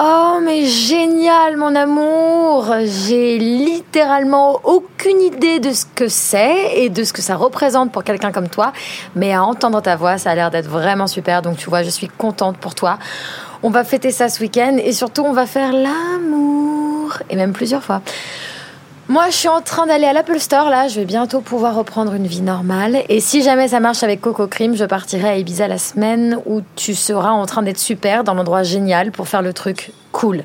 Oh, mais génial, mon amour J'ai littéralement aucune idée de ce que c'est et de ce que ça représente pour quelqu'un comme toi, mais à entendre ta voix, ça a l'air d'être vraiment super, donc tu vois, je suis contente pour toi. On va fêter ça ce week-end et surtout, on va faire l'amour, et même plusieurs fois. Moi, je suis en train d'aller à l'Apple Store là. Je vais bientôt pouvoir reprendre une vie normale. Et si jamais ça marche avec Coco Cream, je partirai à Ibiza la semaine où tu seras en train d'être super dans l'endroit génial pour faire le truc cool.